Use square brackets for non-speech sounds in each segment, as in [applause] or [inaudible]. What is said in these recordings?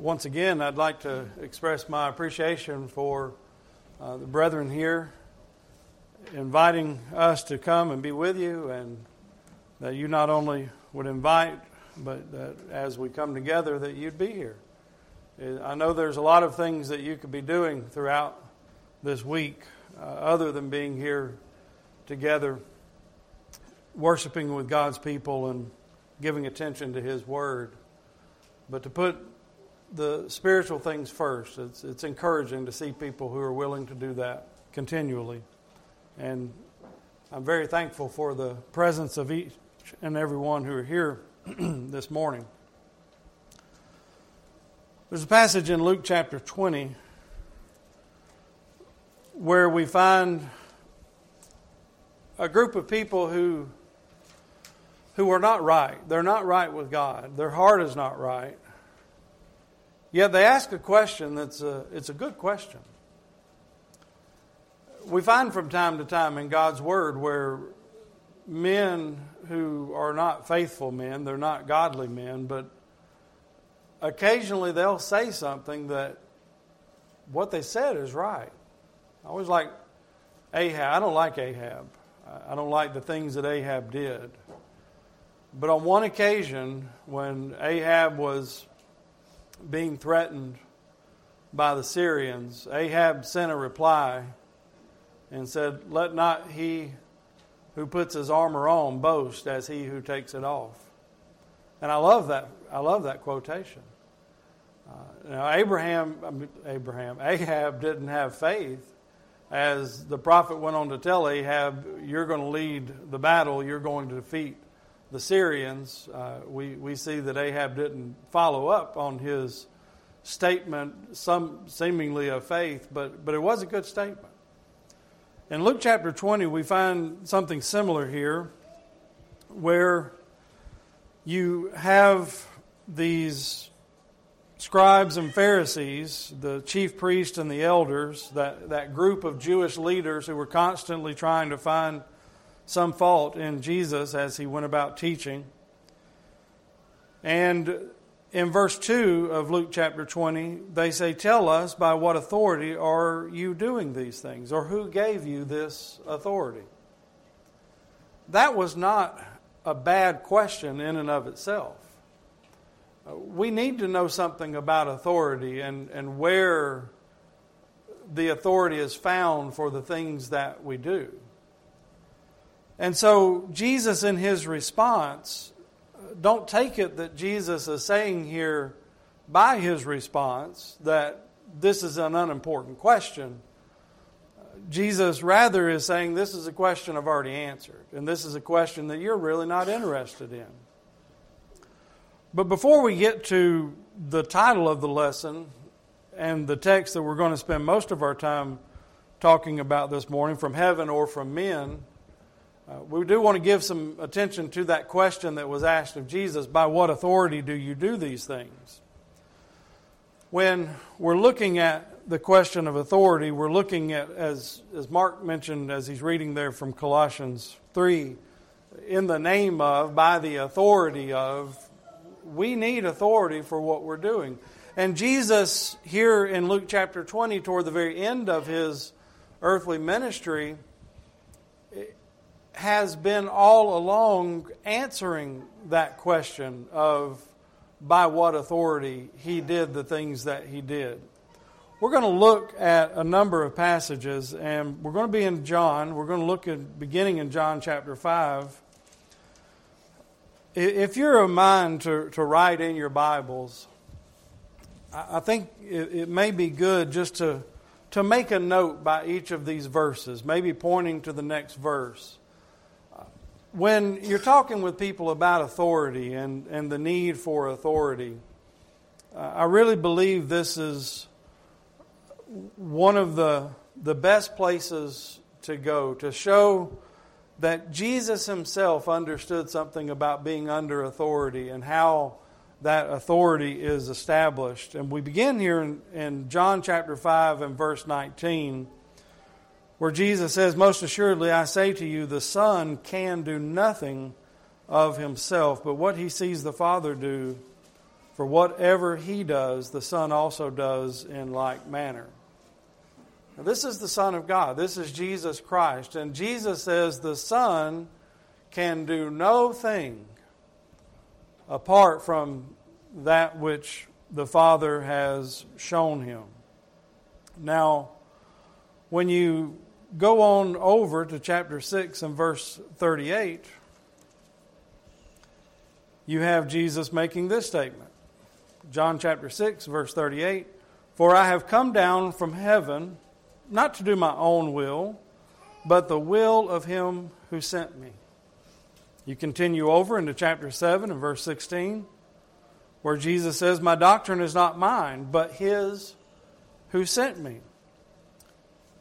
once again, I'd like to express my appreciation for uh, the brethren here inviting us to come and be with you, and that you not only would invite, but that as we come together, that you'd be here. I know there's a lot of things that you could be doing throughout this week uh, other than being here together, worshiping with God's people and giving attention to His Word. But to put the spiritual things first, it's, it's encouraging to see people who are willing to do that continually. And I'm very thankful for the presence of each and every one who are here [clears throat] this morning. There's a passage in Luke chapter 20 where we find a group of people who who are not right. They're not right with God. Their heart is not right. Yet they ask a question that's a, it's a good question. We find from time to time in God's Word where men who are not faithful men, they're not godly men, but occasionally they'll say something that what they said is right. I always like Ahab. I don't like Ahab. I don't like the things that Ahab did. But on one occasion, when Ahab was being threatened by the Syrians, Ahab sent a reply and said, Let not he who puts his armor on boast as he who takes it off. And I love that. I love that quotation. Uh, now, Abraham, Abraham, Ahab didn't have faith, as the prophet went on to tell Ahab, "You're going to lead the battle. You're going to defeat the Syrians, uh, we, we see that Ahab didn't follow up on his statement, some seemingly of faith, but, but it was a good statement. In Luke chapter 20, we find something similar here where you have these scribes and Pharisees, the chief priests and the elders, that, that group of Jewish leaders who were constantly trying to find some fault in Jesus as he went about teaching. And in verse 2 of Luke chapter 20, they say, Tell us by what authority are you doing these things, or who gave you this authority? That was not a bad question in and of itself. We need to know something about authority and, and where the authority is found for the things that we do. And so, Jesus, in his response, don't take it that Jesus is saying here by his response that this is an unimportant question. Jesus rather is saying this is a question I've already answered, and this is a question that you're really not interested in. But before we get to the title of the lesson and the text that we're going to spend most of our time talking about this morning from heaven or from men, uh, we do want to give some attention to that question that was asked of Jesus by what authority do you do these things? When we're looking at the question of authority, we're looking at, as, as Mark mentioned as he's reading there from Colossians 3, in the name of, by the authority of, we need authority for what we're doing. And Jesus, here in Luke chapter 20, toward the very end of his earthly ministry, has been all along answering that question of by what authority he did the things that he did. We're going to look at a number of passages, and we're going to be in John. We're going to look at beginning in John chapter 5. If you're a mind to, to write in your Bibles, I think it, it may be good just to, to make a note by each of these verses, maybe pointing to the next verse when you're talking with people about authority and, and the need for authority, uh, I really believe this is one of the, the best places to go to show that Jesus himself understood something about being under authority and how that authority is established. And we begin here in, in John chapter 5 and verse 19 where Jesus says, Most assuredly, I say to you, the Son can do nothing of himself, but what he sees the Father do, For whatever he does, the Son also does in like manner. Now, this is the Son of God. This is Jesus Christ. And Jesus says the Son can do no thing apart from that which the Father has shown him. Now, when you go on over to chapter 6 and verse 38, you have Jesus making this statement. John chapter 6, verse 38 For I have come down from heaven not to do my own will, but the will of him who sent me. You continue over into chapter 7 and verse 16, where Jesus says, My doctrine is not mine, but his who sent me.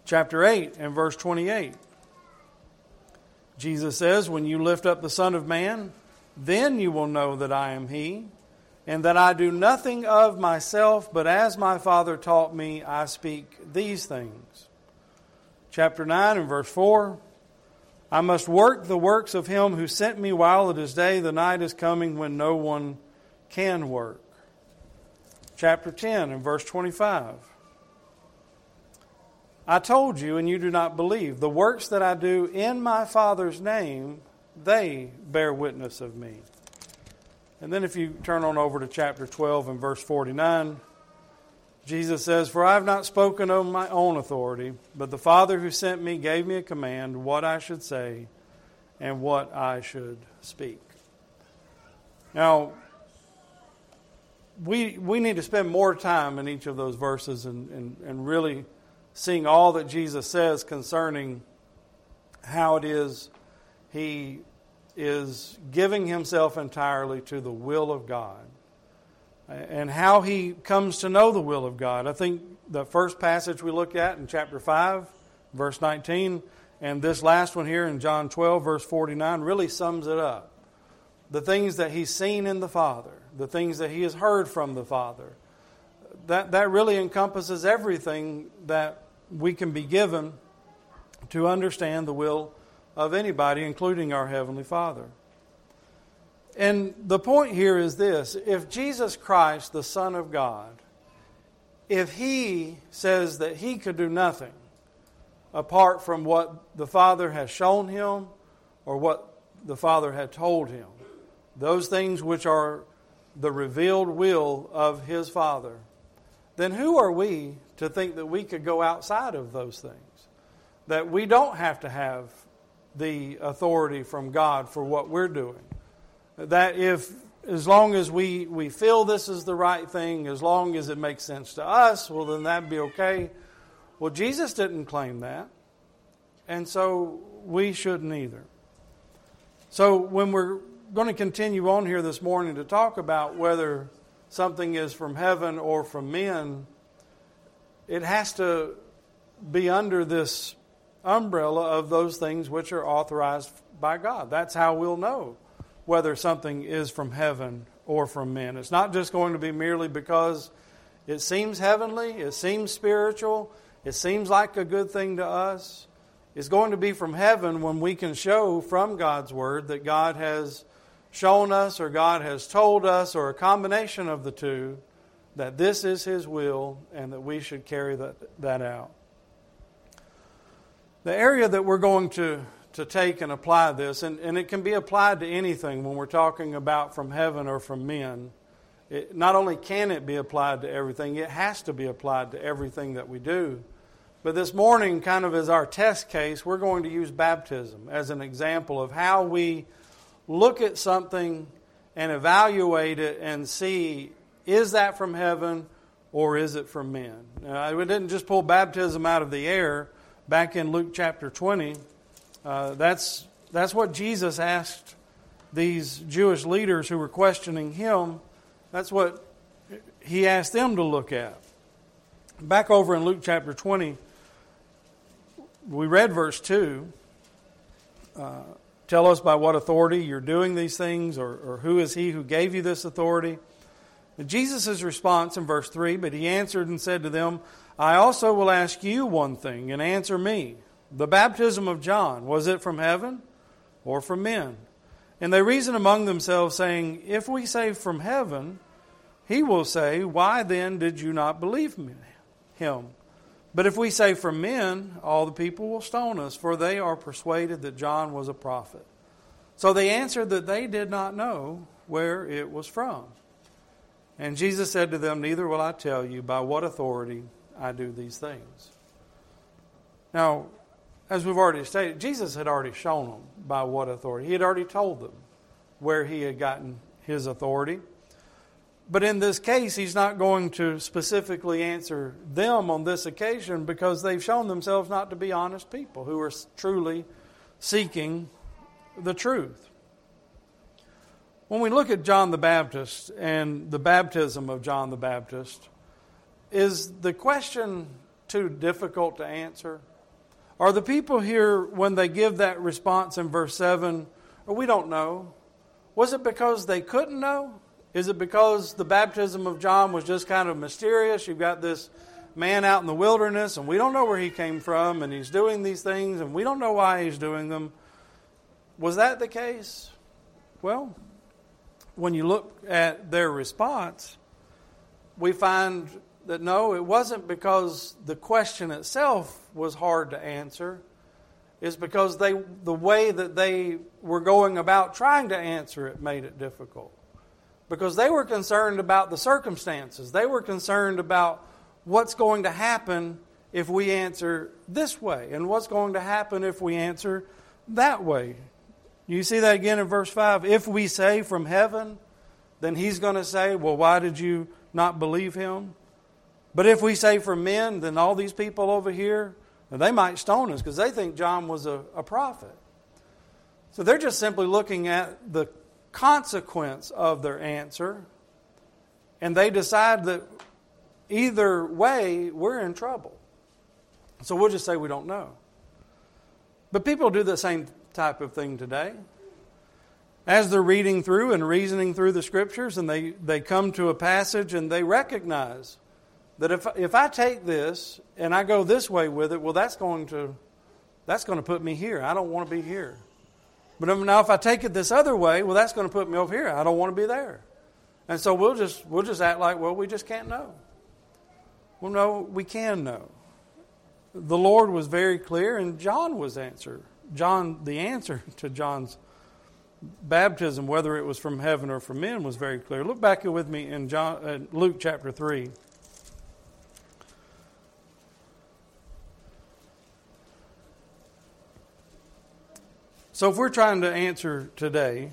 Chapter 8 and verse 28. Jesus says, When you lift up the Son of Man, then you will know that I am he, and that I do nothing of myself, but as my Father taught me, I speak these things. Chapter 9 and verse 4 I must work the works of him who sent me while it is day, the night is coming when no one can work. Chapter 10 and verse 25. I told you, and you do not believe. The works that I do in my Father's name, they bear witness of me. And then if you turn on over to chapter 12 and verse 49, Jesus says, For I have not spoken of my own authority, but the Father who sent me gave me a command what I should say and what I should speak. Now, we, we need to spend more time in each of those verses and, and, and really seeing all that Jesus says concerning how it is he is giving himself entirely to the will of God and how he comes to know the will of God. I think the first passage we look at in chapter 5, verse 19, and this last one here in John 12, verse 49, really sums it up. The things that he's seen in the Father, the things that he has heard from the Father, that, that really encompasses everything that we can be given to understand the will of anybody, including our Heavenly Father. And the point here is this if Jesus Christ, the Son of God, if He says that He could do nothing apart from what the Father has shown Him or what the Father had told Him, those things which are the revealed will of His Father, then who are we to think that we could go outside of those things? That we don't have to have the authority from God for what we're doing. That if, as long as we, we feel this is the right thing, as long as it makes sense to us, well, then that'd be okay. Well, Jesus didn't claim that, and so we shouldn't either. So when we're going to continue on here this morning to talk about whether something is from heaven or from men, it has to be under this umbrella of those things which are authorized by God. That's how we'll know whether something is from heaven or from men. It's not just going to be merely because it seems heavenly, it seems spiritual, it seems like a good thing to us. It's going to be from heaven when we can show from God's Word that God has shown us or God has told us or a combination of the two that this is His will and that we should carry that, that out. The area that we're going to, to take and apply this, and, and it can be applied to anything when we're talking about from heaven or from men. It, not only can it be applied to everything, it has to be applied to everything that we do. But this morning, kind of as our test case, we're going to use baptism as an example of how we look at something and evaluate it and see is that from heaven or is it from men? Now, we didn't just pull baptism out of the air back in Luke chapter 20, uh, that's, that's what Jesus asked these Jewish leaders who were questioning him. That's what he asked them to look at. Back over in Luke chapter 20, we read verse 2. Uh, tell us by what authority you're doing these things, or, or who is he who gave you this authority? Jesus' response in verse 3 But he answered and said to them, I also will ask you one thing, and answer me. The baptism of John, was it from heaven or from men? And they reasoned among themselves, saying, If we say from heaven, he will say, Why then did you not believe him? But if we say from men, all the people will stone us, for they are persuaded that John was a prophet. So they answered that they did not know where it was from. And Jesus said to them, Neither will I tell you by what authority I do these things. Now, as we've already stated, Jesus had already shown them by what authority. He had already told them where he had gotten his authority. But in this case, he's not going to specifically answer them on this occasion because they've shown themselves not to be honest people who are truly seeking the truth. When we look at John the Baptist and the baptism of John the Baptist, is the question too difficult to answer? Are the people here, when they give that response in verse 7, or we don't know? Was it because they couldn't know? Is it because the baptism of John was just kind of mysterious? You've got this man out in the wilderness, and we don't know where he came from, and he's doing these things, and we don't know why he's doing them. Was that the case? Well, when you look at their response, we find that no, it wasn't because the question itself was hard to answer. It's because they, the way that they were going about trying to answer it made it difficult because they were concerned about the circumstances. They were concerned about what's going to happen if we answer this way and what's going to happen if we answer that way. You see that again in verse 5. If we say from heaven, then he's going to say, Well, why did you not believe him? But if we say from men, then all these people over here, they might stone us because they think John was a, a prophet. So they're just simply looking at the consequence of their answer, and they decide that either way, we're in trouble. So we'll just say we don't know. But people do the same type of thing today. As they're reading through and reasoning through the scriptures, and they, they come to a passage and they recognize that if, if I take this and I go this way with it, well, that's going to, that's going to put me here. I don't want to be here. But now if I take it this other way, well, that's going to put me over here. I don't want to be there. And so we'll just, we'll just act like, well, we just can't know. Well, no, we can know. The Lord was very clear, and John was answer. John, the answer to John's baptism, whether it was from heaven or from men, was very clear. Look back with me in John, uh, Luke chapter 3. So, if we're trying to answer today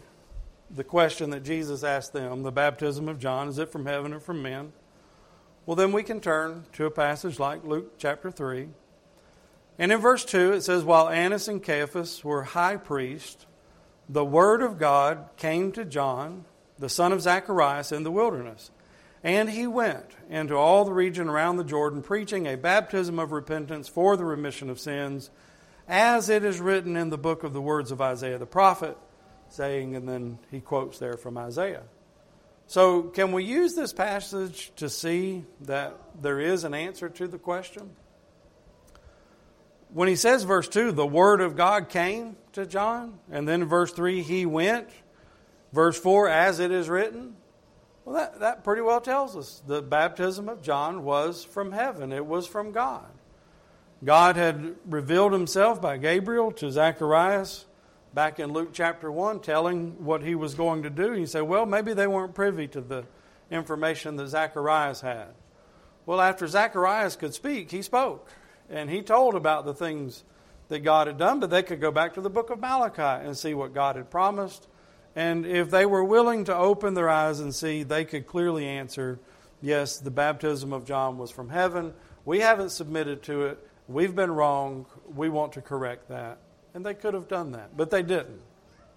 the question that Jesus asked them, the baptism of John, is it from heaven or from men? Well, then we can turn to a passage like Luke chapter 3. And in verse 2, it says, While Annas and Caiaphas were high priests, the word of God came to John, the son of Zacharias, in the wilderness. And he went into all the region around the Jordan, preaching a baptism of repentance for the remission of sins as it is written in the book of the words of Isaiah the prophet, saying, and then he quotes there from Isaiah. So, can we use this passage to see that there is an answer to the question? When he says, verse 2, the word of God came to John, and then verse 3, he went, verse 4, as it is written, well, that, that pretty well tells us the baptism of John was from heaven, it was from God. God had revealed himself by Gabriel to Zacharias back in Luke chapter 1, telling what he was going to do. He said, Well, maybe they weren't privy to the information that Zacharias had. Well, after Zacharias could speak, he spoke. And he told about the things that God had done, but they could go back to the book of Malachi and see what God had promised. And if they were willing to open their eyes and see, they could clearly answer, Yes, the baptism of John was from heaven. We haven't submitted to it. We've been wrong. We want to correct that. And they could have done that, but they didn't.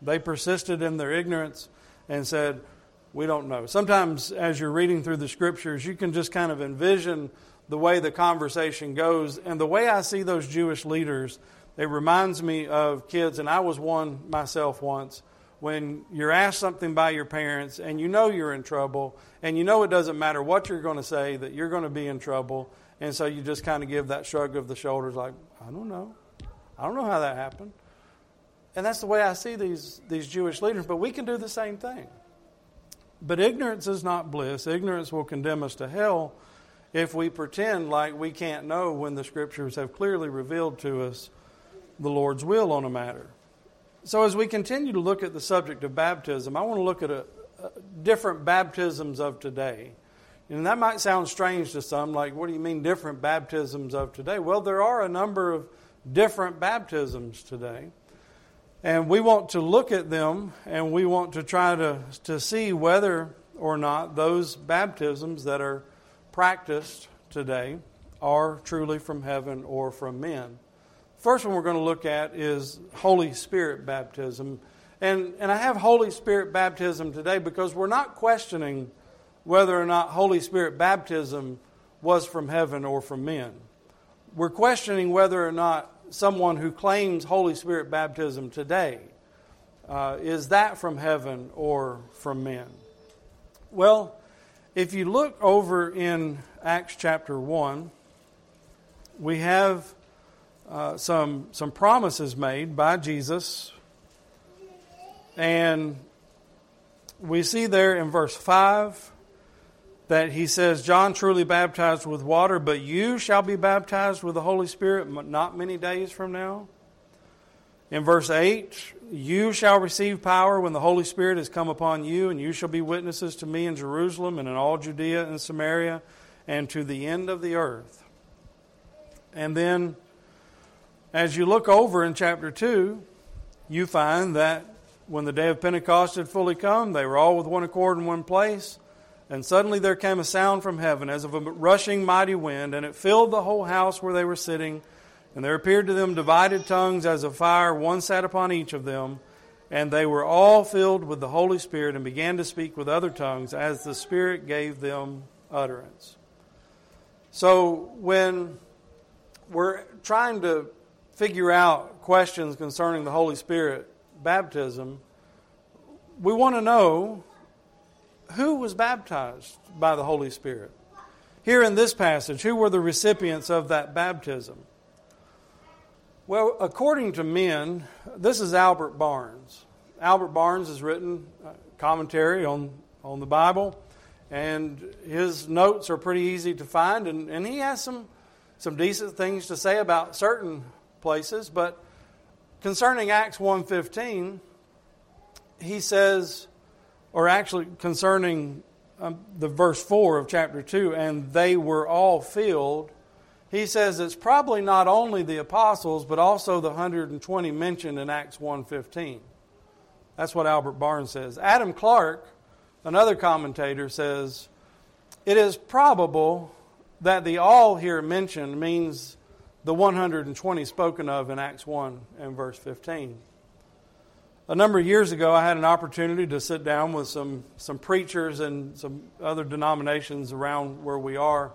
They persisted in their ignorance and said, We don't know. Sometimes, as you're reading through the scriptures, you can just kind of envision the way the conversation goes. And the way I see those Jewish leaders, it reminds me of kids, and I was one myself once. When you're asked something by your parents and you know you're in trouble, and you know it doesn't matter what you're going to say, that you're going to be in trouble, and so you just kind of give that shrug of the shoulders, like, I don't know. I don't know how that happened. And that's the way I see these, these Jewish leaders. But we can do the same thing. But ignorance is not bliss. Ignorance will condemn us to hell if we pretend like we can't know when the Scriptures have clearly revealed to us the Lord's will on a matter. So, as we continue to look at the subject of baptism, I want to look at a, a different baptisms of today. And that might sound strange to some, like, what do you mean different baptisms of today? Well, there are a number of different baptisms today. And we want to look at them and we want to try to, to see whether or not those baptisms that are practiced today are truly from heaven or from men. First one we're going to look at is Holy Spirit baptism. And, and I have Holy Spirit baptism today because we're not questioning whether or not Holy Spirit baptism was from heaven or from men. We're questioning whether or not someone who claims Holy Spirit baptism today uh, is that from heaven or from men? Well, if you look over in Acts chapter 1, we have uh, some, some promises made by Jesus. And we see there in verse 5 that he says, John truly baptized with water, but you shall be baptized with the Holy Spirit not many days from now. In verse 8, you shall receive power when the Holy Spirit has come upon you, and you shall be witnesses to me in Jerusalem and in all Judea and Samaria and to the end of the earth. And then as you look over in chapter 2, you find that when the day of Pentecost had fully come, they were all with one accord in one place. And suddenly there came a sound from heaven as of a rushing mighty wind, and it filled the whole house where they were sitting. And there appeared to them divided tongues as of fire, one sat upon each of them. And they were all filled with the Holy Spirit and began to speak with other tongues as the Spirit gave them utterance. So when we're trying to figure out questions concerning the Holy Spirit baptism, we want to know who was baptized by the Holy Spirit. Here in this passage, who were the recipients of that baptism? Well, according to men, this is Albert Barnes. Albert Barnes has written commentary on, on the Bible, and his notes are pretty easy to find, and, and he has some, some decent things to say about certain places, but concerning Acts 1:15, he says or actually concerning um, the verse 4 of chapter 2 and they were all filled he says it's probably not only the apostles but also the 120 mentioned in acts 1.15 that's what albert barnes says. Adam Clarke another commentator says it is probable that the all here mentioned means the 120 spoken of in Acts 1 and verse 15. A number of years ago, I had an opportunity to sit down with some, some preachers and some other denominations around where we are,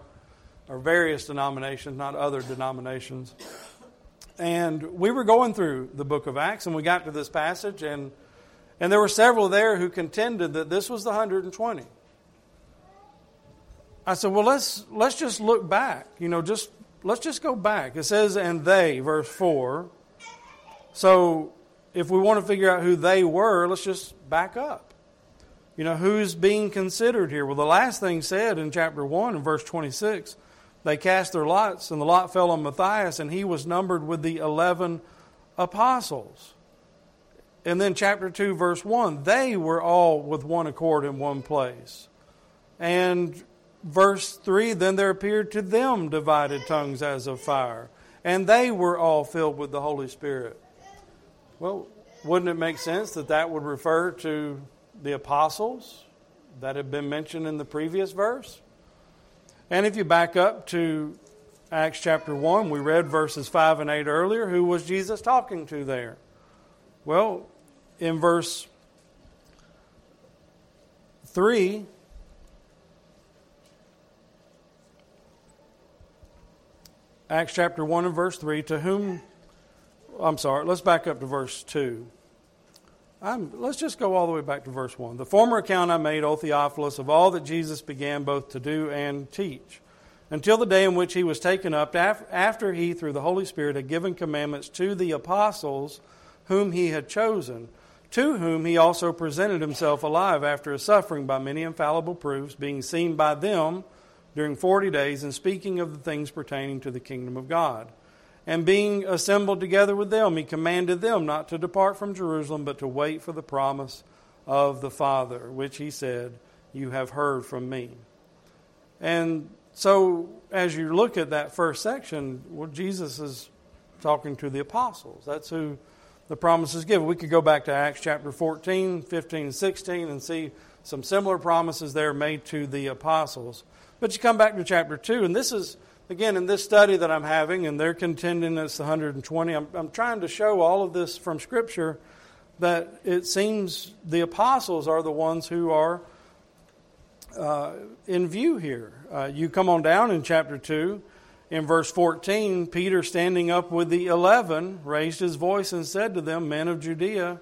or various denominations, not other denominations. And we were going through the book of Acts, and we got to this passage, and, and there were several there who contended that this was the 120. I said, well, let's, let's just look back, you know, just let's just go back. It says, and they, verse 4. So if we want to figure out who they were, let's just back up. You know, who's being considered here? Well, the last thing said in chapter 1 and verse 26 they cast their lots, and the lot fell on Matthias, and he was numbered with the 11 apostles. And then chapter 2, verse 1 they were all with one accord in one place. And verse 3 Then there appeared to them divided tongues as of fire, and they were all filled with the Holy Spirit. Well, wouldn't it make sense that that would refer to the apostles that had been mentioned in the previous verse? And if you back up to Acts chapter 1, we read verses 5 and 8 earlier. Who was Jesus talking to there? Well, in verse 3, Acts chapter 1 and verse 3, to whom, I'm sorry, let's back up to verse 2. I'm, let's just go all the way back to verse 1. The former account I made, O Theophilus, of all that Jesus began both to do and teach, until the day in which he was taken up, after he, through the Holy Spirit, had given commandments to the apostles whom he had chosen, to whom he also presented himself alive after his suffering by many infallible proofs, being seen by them during forty days, and speaking of the things pertaining to the kingdom of God. And being assembled together with them, he commanded them not to depart from Jerusalem, but to wait for the promise of the Father, which he said, You have heard from me. And so, as you look at that first section, well, Jesus is talking to the apostles. That's who the promise is given. We could go back to Acts chapter 14, 15, and 16 and see some similar promises there made to the apostles. But you come back to chapter 2, and this is, again, in this study that I'm having, and they're contending it's 120, I'm, I'm trying to show all of this from Scripture that it seems the apostles are the ones who are uh, in view here. Uh, you come on down in chapter 2 in verse 14, Peter, standing up with the eleven, raised his voice and said to them, Men of Judea,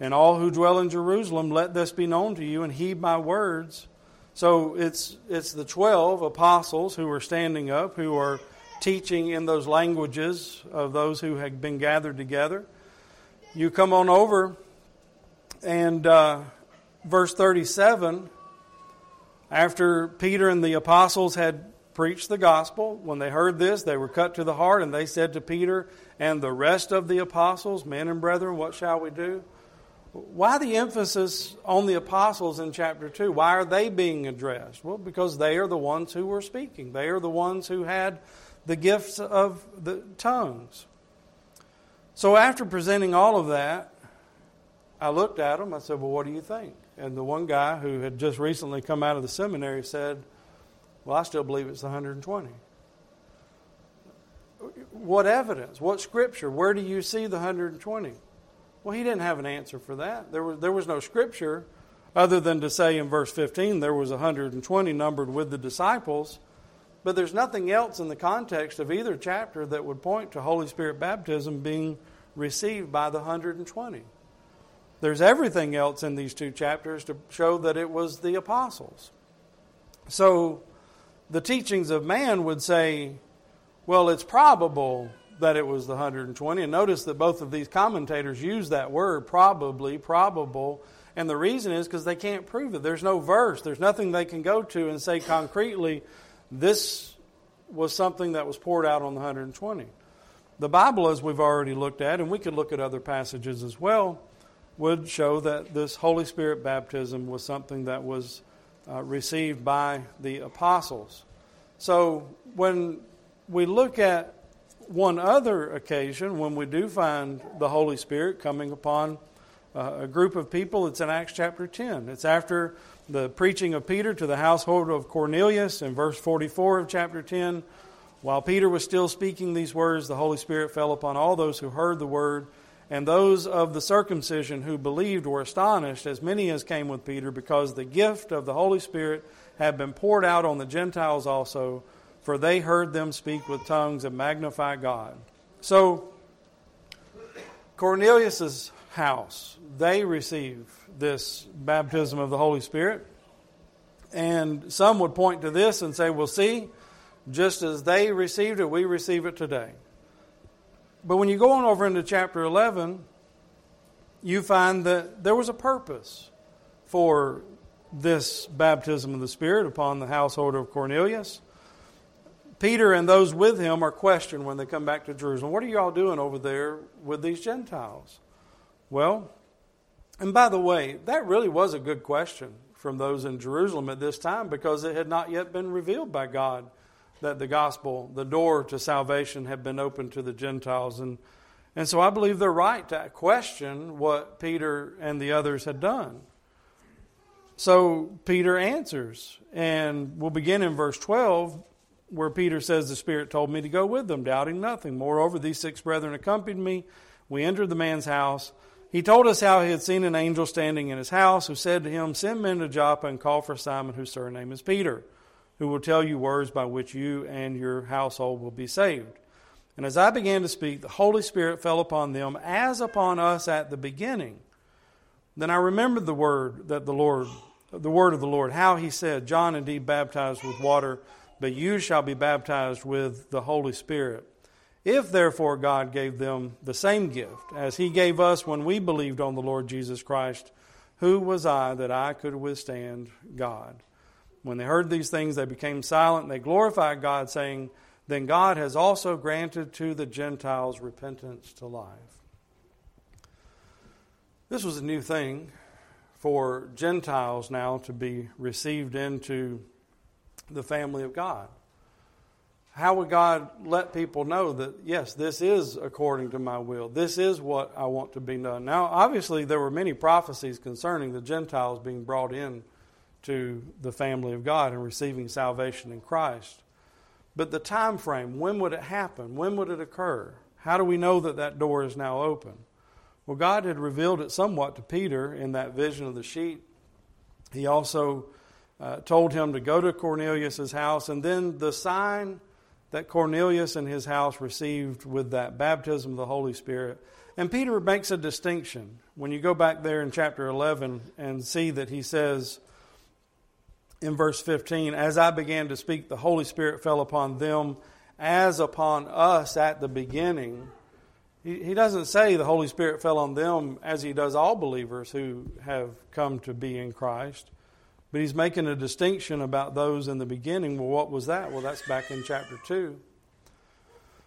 and all who dwell in Jerusalem, let this be known to you, and heed my words. So it's, it's the 12 apostles who are standing up, who are teaching in those languages of those who had been gathered together. You come on over, and uh, verse 37, after Peter and the apostles had preached the gospel. When they heard this, they were cut to the heart, and they said to Peter and the rest of the apostles, Men and brethren, what shall we do? Why the emphasis on the apostles in chapter 2? Why are they being addressed? Well, because they are the ones who were speaking, they are the ones who had the gifts of the tongues. So after presenting all of that, I looked at them. I said, Well, what do you think? And the one guy who had just recently come out of the seminary said, well, I still believe it's 120. What evidence? What scripture? Where do you see the 120? Well, he didn't have an answer for that. There was, there was no scripture other than to say in verse 15 there was 120 numbered with the disciples. But there's nothing else in the context of either chapter that would point to Holy Spirit baptism being received by the 120. There's everything else in these two chapters to show that it was the apostles. So, the teachings of man would say, well, it's probable that it was the 120. And notice that both of these commentators use that word, probably, probable. And the reason is because they can't prove it. There's no verse, there's nothing they can go to and say concretely, this was something that was poured out on the 120. The Bible, as we've already looked at, and we could look at other passages as well, would show that this Holy Spirit baptism was something that was uh, received by the apostles. So when we look at one other occasion when we do find the Holy Spirit coming upon uh, a group of people, it's in Acts chapter 10. It's after the preaching of Peter to the household of Cornelius in verse 44 of chapter 10. While Peter was still speaking these words, the Holy Spirit fell upon all those who heard the word. And those of the circumcision who believed were astonished, as many as came with Peter, because the gift of the Holy Spirit had been poured out on the Gentiles also, for they heard them speak with tongues and magnify God. So, Cornelius's house, they receive this baptism of the Holy Spirit. And some would point to this and say, well, see, just as they received it, we receive it today. But when you go on over into chapter 11, you find that there was a purpose for this baptism of the Spirit upon the household of Cornelius. Peter and those with him are questioned when they come back to Jerusalem. What are you all doing over there with these Gentiles? Well, and by the way, that really was a good question from those in Jerusalem at this time because it had not yet been revealed by God that the gospel, the door to salvation, had been opened to the Gentiles. And, and so I believe they're right to question what Peter and the others had done. So Peter answers, and we'll begin in verse 12, where Peter says, The Spirit told me to go with them, doubting nothing. Moreover, these six brethren accompanied me. We entered the man's house. He told us how he had seen an angel standing in his house, who said to him, Send men to Joppa and call for Simon, whose surname is Peter who will tell you words by which you and your household will be saved. And as I began to speak, the Holy Spirit fell upon them as upon us at the beginning. Then I remembered the word that the Lord, the word of the Lord, how he said, John indeed baptized with water, but you shall be baptized with the Holy Spirit. If therefore God gave them the same gift as he gave us when we believed on the Lord Jesus Christ, who was I that I could withstand God? When they heard these things, they became silent and they glorified God, saying, Then God has also granted to the Gentiles repentance to life. This was a new thing for Gentiles now to be received into the family of God how would God let people know that, yes, this is according to my will? This is what I want to be done. Now, obviously, there were many prophecies concerning the Gentiles being brought in to the family of God and receiving salvation in Christ. But the time frame, when would it happen? When would it occur? How do we know that that door is now open? Well, God had revealed it somewhat to Peter in that vision of the sheet. He also uh, told him to go to Cornelius' house, and then the sign that Cornelius and his house received with that baptism of the Holy Spirit. And Peter makes a distinction. When you go back there in chapter 11 and see that he says in verse 15, As I began to speak, the Holy Spirit fell upon them as upon us at the beginning. He, he doesn't say the Holy Spirit fell on them as he does all believers who have come to be in Christ. But he's making a distinction about those in the beginning. Well, what was that? Well, that's back in chapter 2.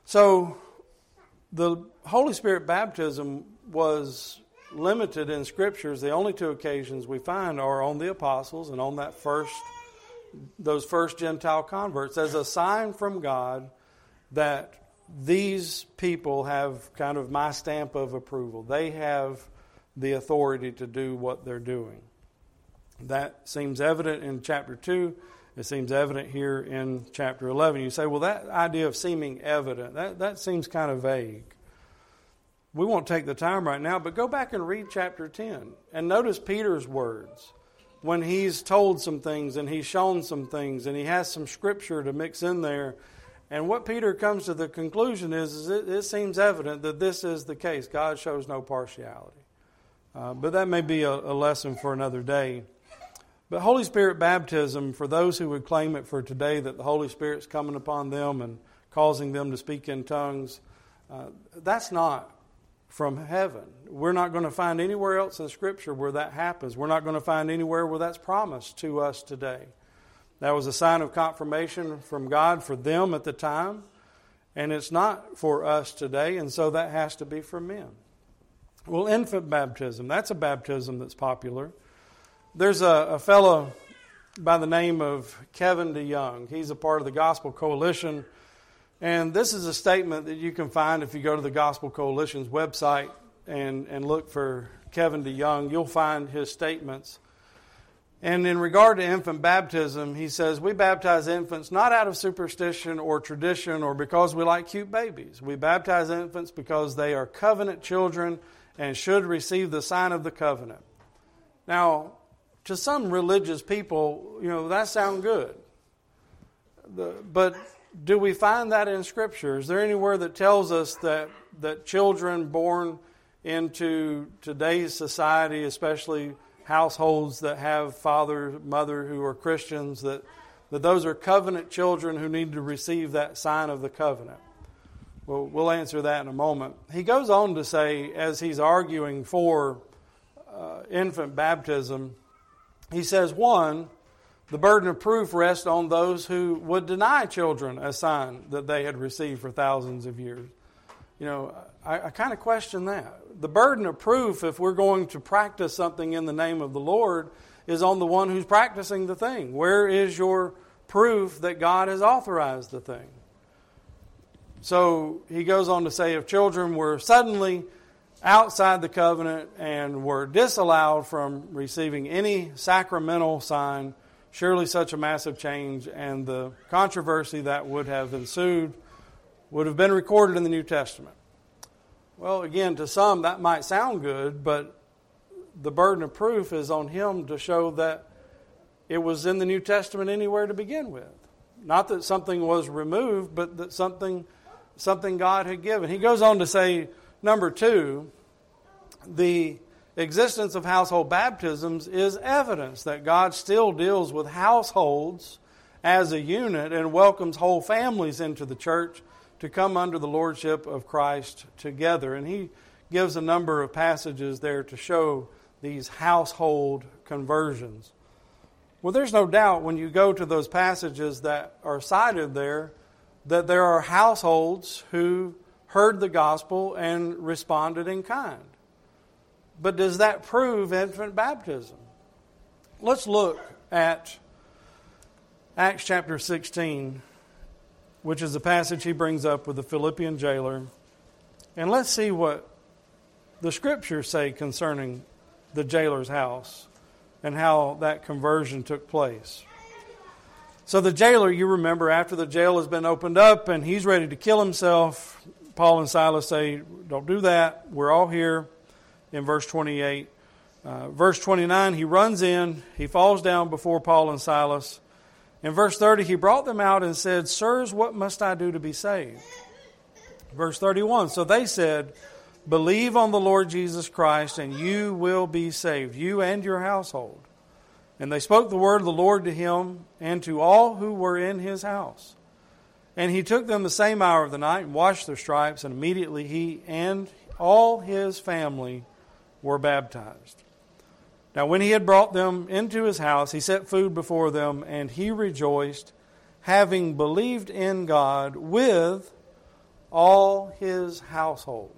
So the Holy Spirit baptism was limited in scriptures. The only two occasions we find are on the apostles and on that first those first Gentile converts as a sign from God that these people have kind of my stamp of approval. They have the authority to do what they're doing. That seems evident in chapter 2. It seems evident here in chapter 11. You say, well, that idea of seeming evident, that, that seems kind of vague. We won't take the time right now, but go back and read chapter 10 and notice Peter's words when he's told some things and he's shown some things and he has some scripture to mix in there. And what Peter comes to the conclusion is, is it, it, seems evident that this is the case. God shows no partiality. Uh, but that may be a, a lesson for another day. But Holy Spirit baptism, for those who would claim it for today that the Holy Spirit's coming upon them and causing them to speak in tongues, uh, that's not from heaven. We're not going to find anywhere else in Scripture where that happens. We're not going to find anywhere where that's promised to us today. That was a sign of confirmation from God for them at the time, and it's not for us today, and so that has to be for men. Well, infant baptism, that's a baptism that's popular. There's a, a fellow by the name of Kevin DeYoung. He's a part of the Gospel Coalition. And this is a statement that you can find if you go to the Gospel Coalition's website and, and look for Kevin DeYoung. You'll find his statements. And in regard to infant baptism, he says, We baptize infants not out of superstition or tradition or because we like cute babies. We baptize infants because they are covenant children and should receive the sign of the covenant. Now, to some religious people, you know, that sounds good. The, but do we find that in Scripture? Is there anywhere that tells us that, that children born into today's society, especially households that have father, mother who are Christians, that, that those are covenant children who need to receive that sign of the covenant? Well, we'll answer that in a moment. He goes on to say, as he's arguing for uh, infant baptism, he says, one, the burden of proof rests on those who would deny children a sign that they had received for thousands of years. You know, I, I kind of question that. The burden of proof, if we're going to practice something in the name of the Lord, is on the one who's practicing the thing. Where is your proof that God has authorized the thing? So he goes on to say if children were suddenly outside the covenant and were disallowed from receiving any sacramental sign, surely such a massive change and the controversy that would have ensued would have been recorded in the New Testament. Well, again, to some that might sound good, but the burden of proof is on him to show that it was in the New Testament anywhere to begin with. Not that something was removed, but that something something God had given. He goes on to say, Number two, the existence of household baptisms is evidence that God still deals with households as a unit and welcomes whole families into the church to come under the lordship of Christ together. And he gives a number of passages there to show these household conversions. Well, there's no doubt when you go to those passages that are cited there that there are households who heard the gospel and responded in kind. But does that prove infant baptism? Let's look at Acts chapter 16, which is the passage he brings up with the Philippian jailer. And let's see what the scriptures say concerning the jailer's house and how that conversion took place. So, the jailer, you remember, after the jail has been opened up and he's ready to kill himself, Paul and Silas say, Don't do that. We're all here in verse 28. Uh, verse 29, he runs in, he falls down before Paul and Silas. In verse 30, he brought them out and said, Sirs, what must I do to be saved? Verse 31, so they said, Believe on the Lord Jesus Christ, and you will be saved, you and your household. And they spoke the word of the Lord to him and to all who were in his house. And he took them the same hour of the night and washed their stripes, and immediately he and all his family were baptized. Now, when he had brought them into his house, he set food before them, and he rejoiced, having believed in God with all his household.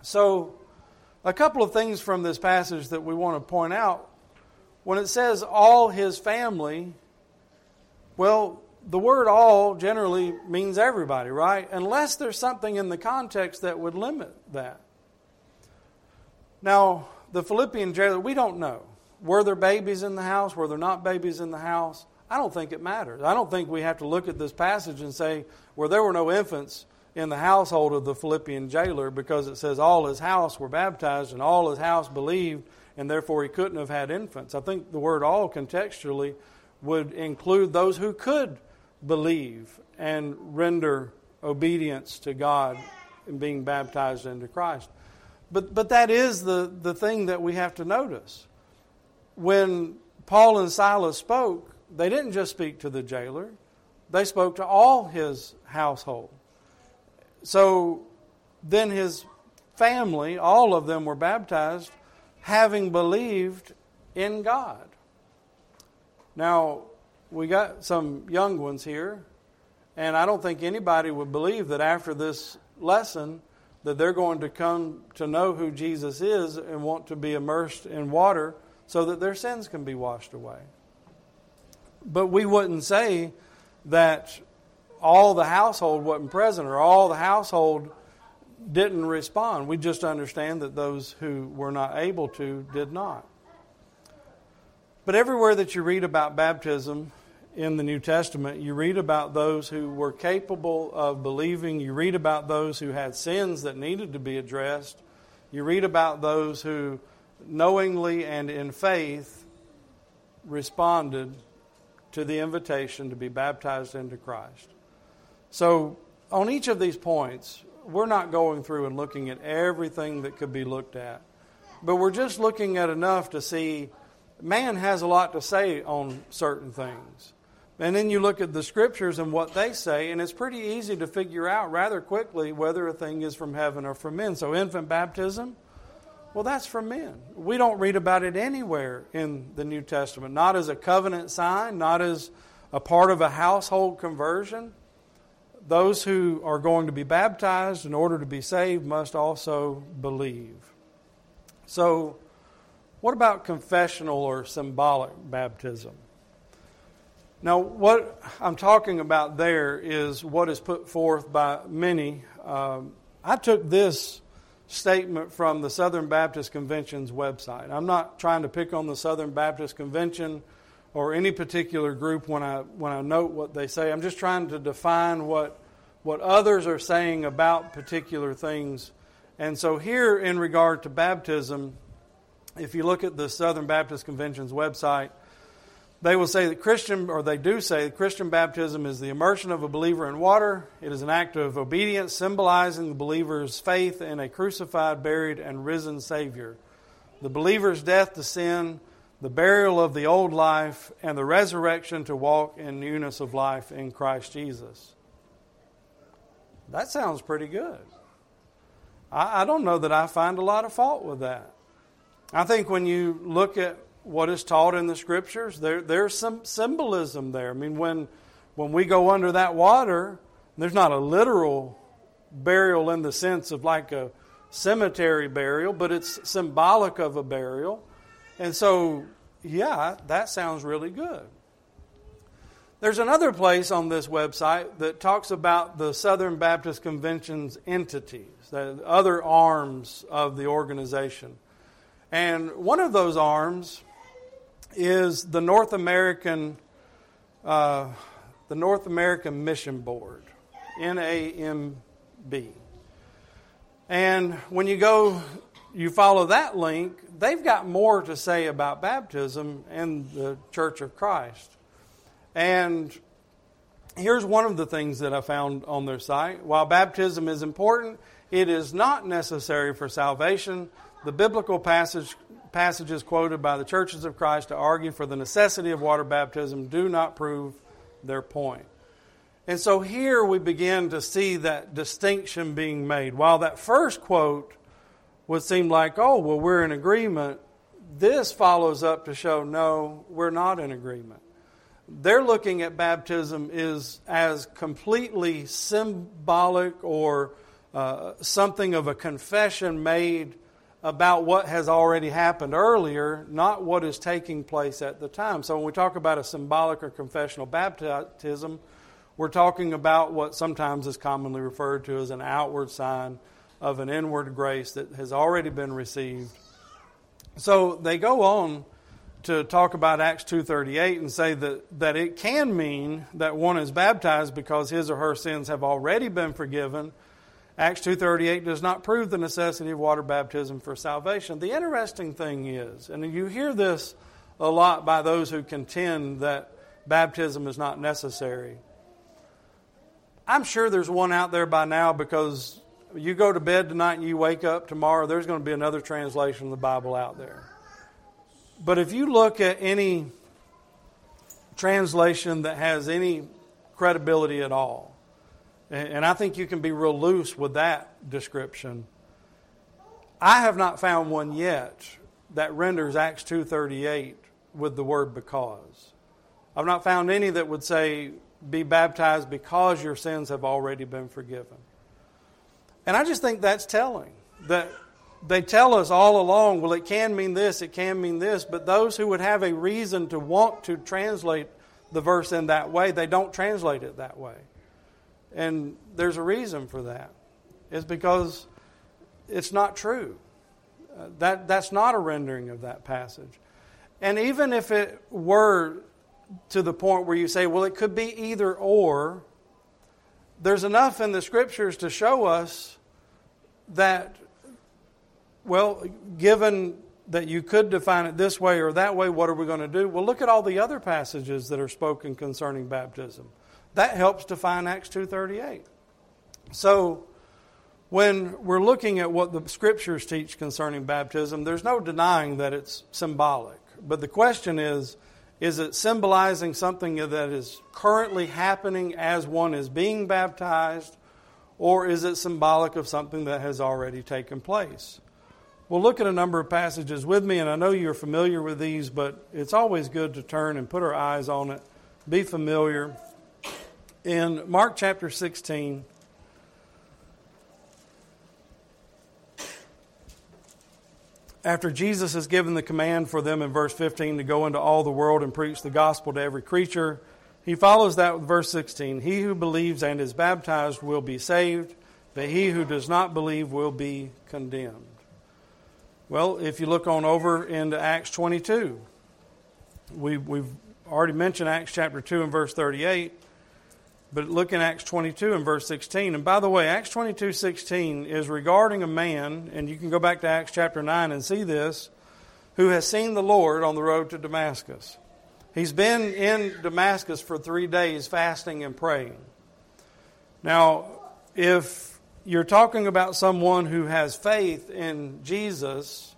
So, a couple of things from this passage that we want to point out. When it says all his family, well, the word all generally means everybody, right? Unless there's something in the context that would limit that. Now, the Philippian jailer, we don't know. Were there babies in the house? Were there not babies in the house? I don't think it matters. I don't think we have to look at this passage and say, well, there were no infants in the household of the Philippian jailer because it says all his house were baptized and all his house believed, and therefore he couldn't have had infants. I think the word all contextually would include those who could believe and render obedience to God in being baptized into Christ. But, but that is the, the thing that we have to notice. When Paul and Silas spoke, they didn't just speak to the jailer, they spoke to all his household. So then his family, all of them were baptized, having believed in God. Now, we got some young ones here, and I don't think anybody would believe that after this lesson that they're going to come to know who Jesus is and want to be immersed in water so that their sins can be washed away. But we wouldn't say that all the household wasn't present or all the household didn't respond. We just understand that those who were not able to did not. But everywhere that you read about baptism, in the New Testament, you read about those who were capable of believing. You read about those who had sins that needed to be addressed. You read about those who knowingly and in faith responded to the invitation to be baptized into Christ. So, on each of these points, we're not going through and looking at everything that could be looked at, but we're just looking at enough to see man has a lot to say on certain things. And then you look at the scriptures and what they say, and it's pretty easy to figure out rather quickly whether a thing is from heaven or from men. So, infant baptism, well, that's from men. We don't read about it anywhere in the New Testament, not as a covenant sign, not as a part of a household conversion. Those who are going to be baptized in order to be saved must also believe. So, what about confessional or symbolic baptism? Now, what I'm talking about there is what is put forth by many. Um, I took this statement from the Southern Baptist Convention's website. I'm not trying to pick on the Southern Baptist Convention or any particular group when I when I note what they say. I'm just trying to define what what others are saying about particular things. And so here in regard to baptism, if you look at the Southern Baptist Convention's website, they will say that Christian, or they do say that Christian baptism is the immersion of a believer in water. It is an act of obedience symbolizing the believer's faith in a crucified, buried, and risen Savior. The believer's death to sin, the burial of the old life, and the resurrection to walk in newness of life in Christ Jesus. That sounds pretty good. I, I don't know that I find a lot of fault with that. I think when you look at what is taught in the scriptures, there, there's some symbolism there. I mean, when, when we go under that water, there's not a literal burial in the sense of like a cemetery burial, but it's symbolic of a burial. And so, yeah, that sounds really good. There's another place on this website that talks about the Southern Baptist Convention's entities, the other arms of the organization. And one of those arms is the North American, uh, the North American Mission Board, NAMB. And when you go, you follow that link, they've got more to say about baptism and the Church of Christ. And here's one of the things that I found on their site. While baptism is important, it is not necessary for salvation. The biblical passage, passages quoted by the churches of Christ to argue for the necessity of water baptism do not prove their point. And so here we begin to see that distinction being made. While that first quote would seem like, oh, well, we're in agreement, this follows up to show, no, we're not in agreement. They're looking at baptism is as completely symbolic or uh, something of a confession made about what has already happened earlier, not what is taking place at the time. So when we talk about a symbolic or confessional baptism, we're talking about what sometimes is commonly referred to as an outward sign of an inward grace that has already been received. So they go on to talk about Acts 2:38 and say that that it can mean that one is baptized because his or her sins have already been forgiven. Acts 2:38 does not prove the necessity of water baptism for salvation. The interesting thing is, and you hear this a lot by those who contend that baptism is not necessary. I'm sure there's one out there by now because you go to bed tonight and you wake up tomorrow, there's going to be another translation of the Bible out there. But if you look at any translation that has any credibility at all, and I think you can be real loose with that description, I have not found one yet that renders Acts 2:38 with the word because. I've not found any that would say be baptized because your sins have already been forgiven. And I just think that's telling. That they tell us all along, well, it can mean this, it can mean this, but those who would have a reason to want to translate the verse in that way, they don't translate it that way. And there's a reason for that. It's because it's not true. Uh, that, that's not a rendering of that passage. And even if it were to the point where you say, well, it could be either or. There's enough in the scriptures to show us that, well, given that you could define it this way or that way, what are we going to do? Well, look at all the other passages that are spoken concerning baptism. That helps define Acts 2:38. So, when we're looking at what the scriptures teach concerning baptism, there's no denying that it's symbolic. But the question is, is it symbolizing something that is currently happening as one is being baptized, or is it symbolic of something that has already taken place? We'll look at a number of passages with me, and I know you're familiar with these, but it's always good to turn and put our eyes on it, be familiar. In Mark chapter 16, after Jesus has given the command for them in verse 15 to go into all the world and preach the gospel to every creature, he follows that with verse 16 He who believes and is baptized will be saved, but he who does not believe will be condemned. Well, if you look on over into Acts 22, we, we've already mentioned Acts chapter 2 and verse 38. But look in Acts 22 and verse 16. And by the way, Acts 22 16 is regarding a man, and you can go back to Acts chapter 9 and see this, who has seen the Lord on the road to Damascus. He's been in Damascus for three days fasting and praying. Now, if you're talking about someone who has faith in Jesus,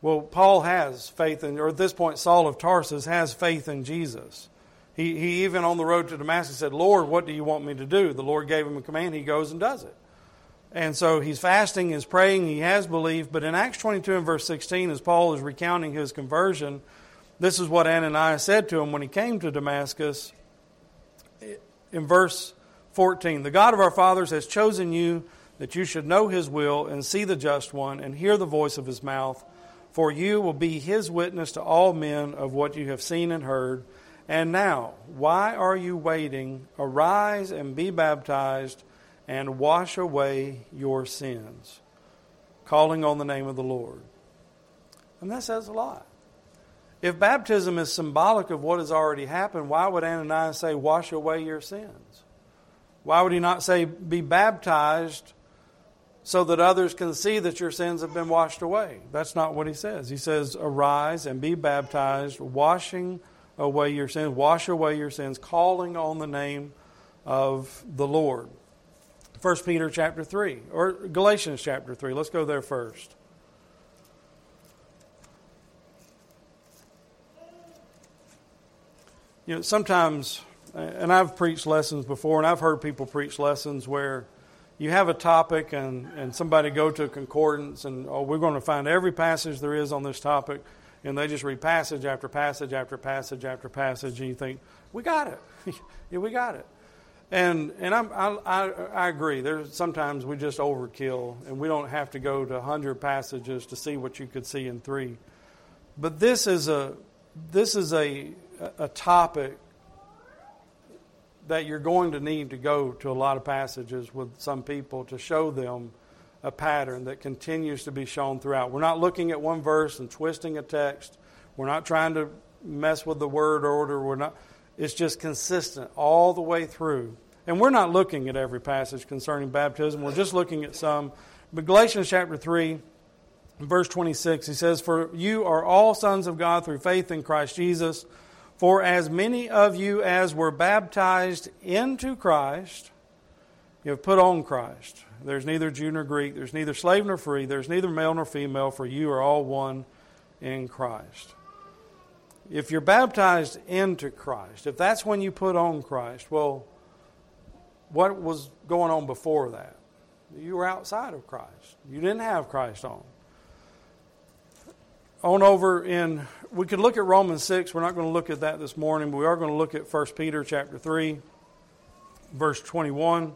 well, Paul has faith in, or at this point, Saul of Tarsus has faith in Jesus. He, he even on the road to Damascus said, Lord, what do you want me to do? The Lord gave him a command. He goes and does it. And so he's fasting, he's praying, he has belief. But in Acts 22 and verse 16, as Paul is recounting his conversion, this is what Ananias said to him when he came to Damascus. In verse 14, the God of our fathers has chosen you that you should know his will and see the just one and hear the voice of his mouth. For you will be his witness to all men of what you have seen and heard. And now, why are you waiting? Arise and be baptized and wash away your sins, calling on the name of the Lord. And that says a lot. If baptism is symbolic of what has already happened, why would Ananias say, Wash away your sins? Why would he not say, Be baptized so that others can see that your sins have been washed away? That's not what he says. He says, Arise and be baptized, washing away your sins, wash away your sins, calling on the name of the Lord. 1 Peter chapter 3, or Galatians chapter 3. Let's go there first. You know, sometimes, and I've preached lessons before, and I've heard people preach lessons where you have a topic and, and somebody go to a concordance and, oh, we're going to find every passage there is on this topic and they just read passage after passage after passage after passage, and you think, we got it. [laughs] yeah, we got it. And and I'm, I, I, I agree. There's sometimes we just overkill, and we don't have to go to hundred passages to see what you could see in three. But this is a this is a a topic that you're going to need to go to a lot of passages with some people to show them a pattern that continues to be shown throughout. We're not looking at one verse and twisting a text. We're not trying to mess with the word order. We're not it's just consistent all the way through. And we're not looking at every passage concerning baptism. We're just looking at some. But Galatians chapter 3, verse 26, he says, For you are all sons of God through faith in Christ Jesus. For as many of you as were baptized into Christ, you have put on Christ. There's neither Jew nor Greek, there's neither slave nor free, there's neither male nor female, for you are all one in Christ. If you're baptized into Christ, if that's when you put on Christ, well, what was going on before that? You were outside of Christ. You didn't have Christ on. On over in, we could look at Romans 6. We're not going to look at that this morning, but we are going to look at 1 Peter chapter 3, verse 21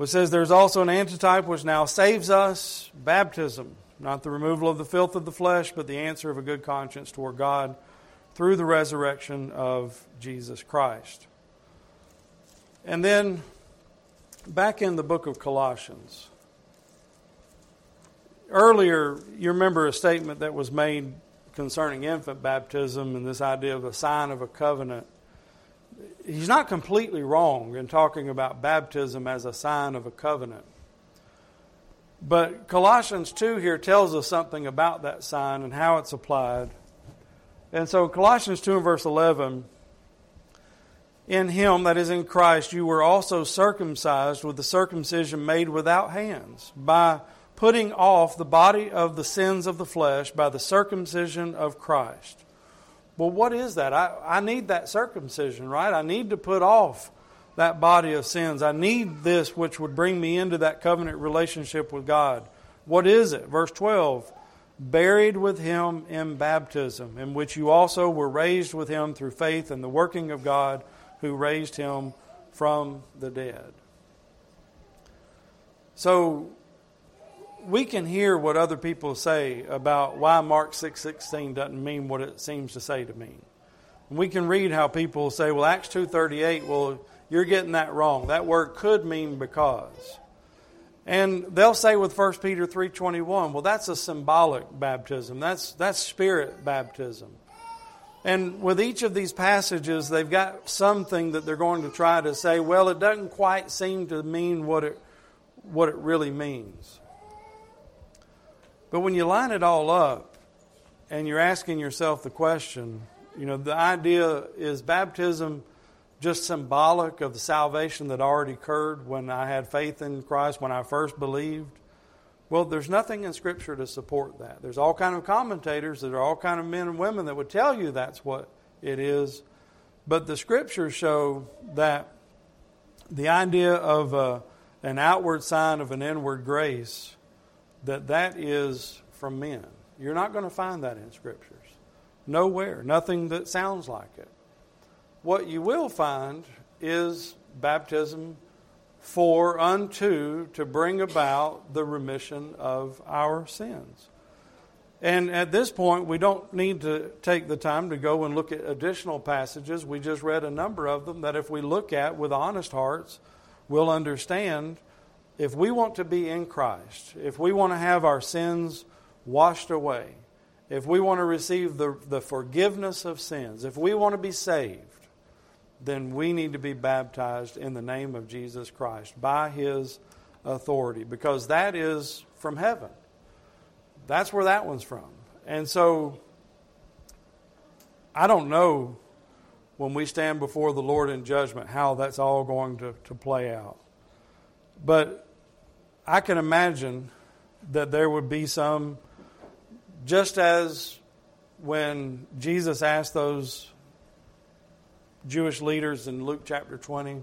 which says there's also an antitype which now saves us baptism, not the removal of the filth of the flesh, but the answer of a good conscience toward God through the resurrection of Jesus Christ. And then back in the book of Colossians, earlier you remember a statement that was made concerning infant baptism and this idea of a sign of a covenant he's not completely wrong in talking about baptism as a sign of a covenant. But Colossians 2 here tells us something about that sign and how it's applied. And so, Colossians 2 and verse 11 In him, that is in Christ, you were also circumcised with the circumcision made without hands, by putting off the body of the sins of the flesh by the circumcision of Christ well, what is that? I, I need that circumcision, right? I need to put off that body of sins. I need this which would bring me into that covenant relationship with God. What is it? Verse 12 buried with him in baptism, in which you also were raised with him through faith in the working of God who raised him from the dead. So we can hear what other people say about why Mark 6:16 doesn't mean what it seems to say to mean. And we can read how people say, well, Acts 2:38, well, you're getting that wrong. That word could mean because. And they'll say with 1 Peter 3:21, well, that's a symbolic baptism. That's that's spirit baptism. And with each of these passages, they've got something that they're going to try to say, well, it doesn't quite seem to mean what it what it really means. But when you line it all up and you're asking yourself the question, you know, the idea is baptism just symbolic of the salvation that already occurred when I had faith in Christ, when I first believed? Well, there's nothing in Scripture to support that. There's all kind of commentators that are all kind of men and women that would tell you that's what it is. But the scriptures show that the idea of a, an outward sign of an inward grace, that that is from men. You're not going to find that in scriptures. Nowhere. Nothing that sounds like it. What you will find is baptism for unto to bring about the remission of our sins. And at this point, we don't need to take the time to go and look at additional passages. We just read a number of them that if we look at with honest hearts, we'll understand if we want to be in Christ, if we want to have our sins washed away, if we want to receive the, the forgiveness of sins, if we want to be saved, then we need to be baptized in the name of Jesus Christ by His authority because that is from heaven. That's where that one's from. And so I don't know when we stand before the Lord in judgment how that's all going to, to play out. But I can imagine that there would be some, just as when Jesus asked those Jewish leaders in Luke chapter 20,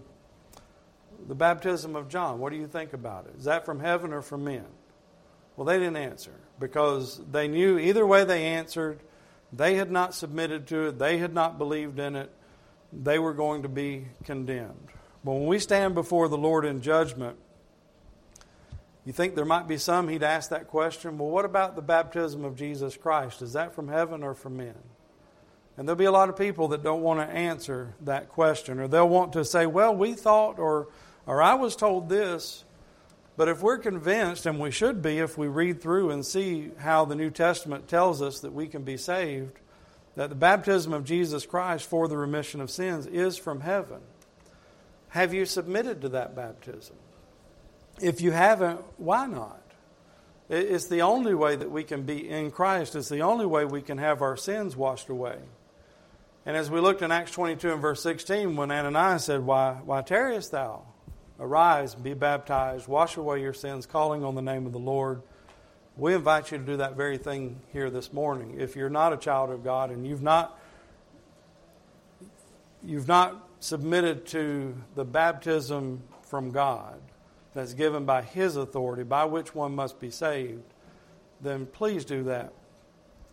the baptism of John, what do you think about it? Is that from heaven or from men? Well, they didn't answer because they knew either way they answered, they had not submitted to it, they had not believed in it, they were going to be condemned. But when we stand before the Lord in judgment, you think there might be some he'd ask that question well, what about the baptism of Jesus Christ? Is that from heaven or from men? And there'll be a lot of people that don't want to answer that question, or they'll want to say, well, we thought, or, or I was told this. But if we're convinced, and we should be if we read through and see how the New Testament tells us that we can be saved, that the baptism of Jesus Christ for the remission of sins is from heaven. Have you submitted to that baptism? If you haven't, why not? It's the only way that we can be in Christ. It's the only way we can have our sins washed away. And as we looked in Acts 22 and verse 16, when Ananias said, Why, why tarriest thou? Arise, be baptized, wash away your sins, calling on the name of the Lord. We invite you to do that very thing here this morning. If you're not a child of God and you've not you've not submitted to the baptism from God that's given by his authority by which one must be saved, then please do that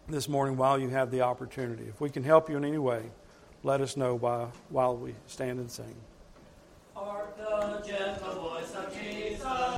this morning while you have the opportunity. If we can help you in any way, let us know while, while we stand and sing. Hark the gentle voice of Jesus.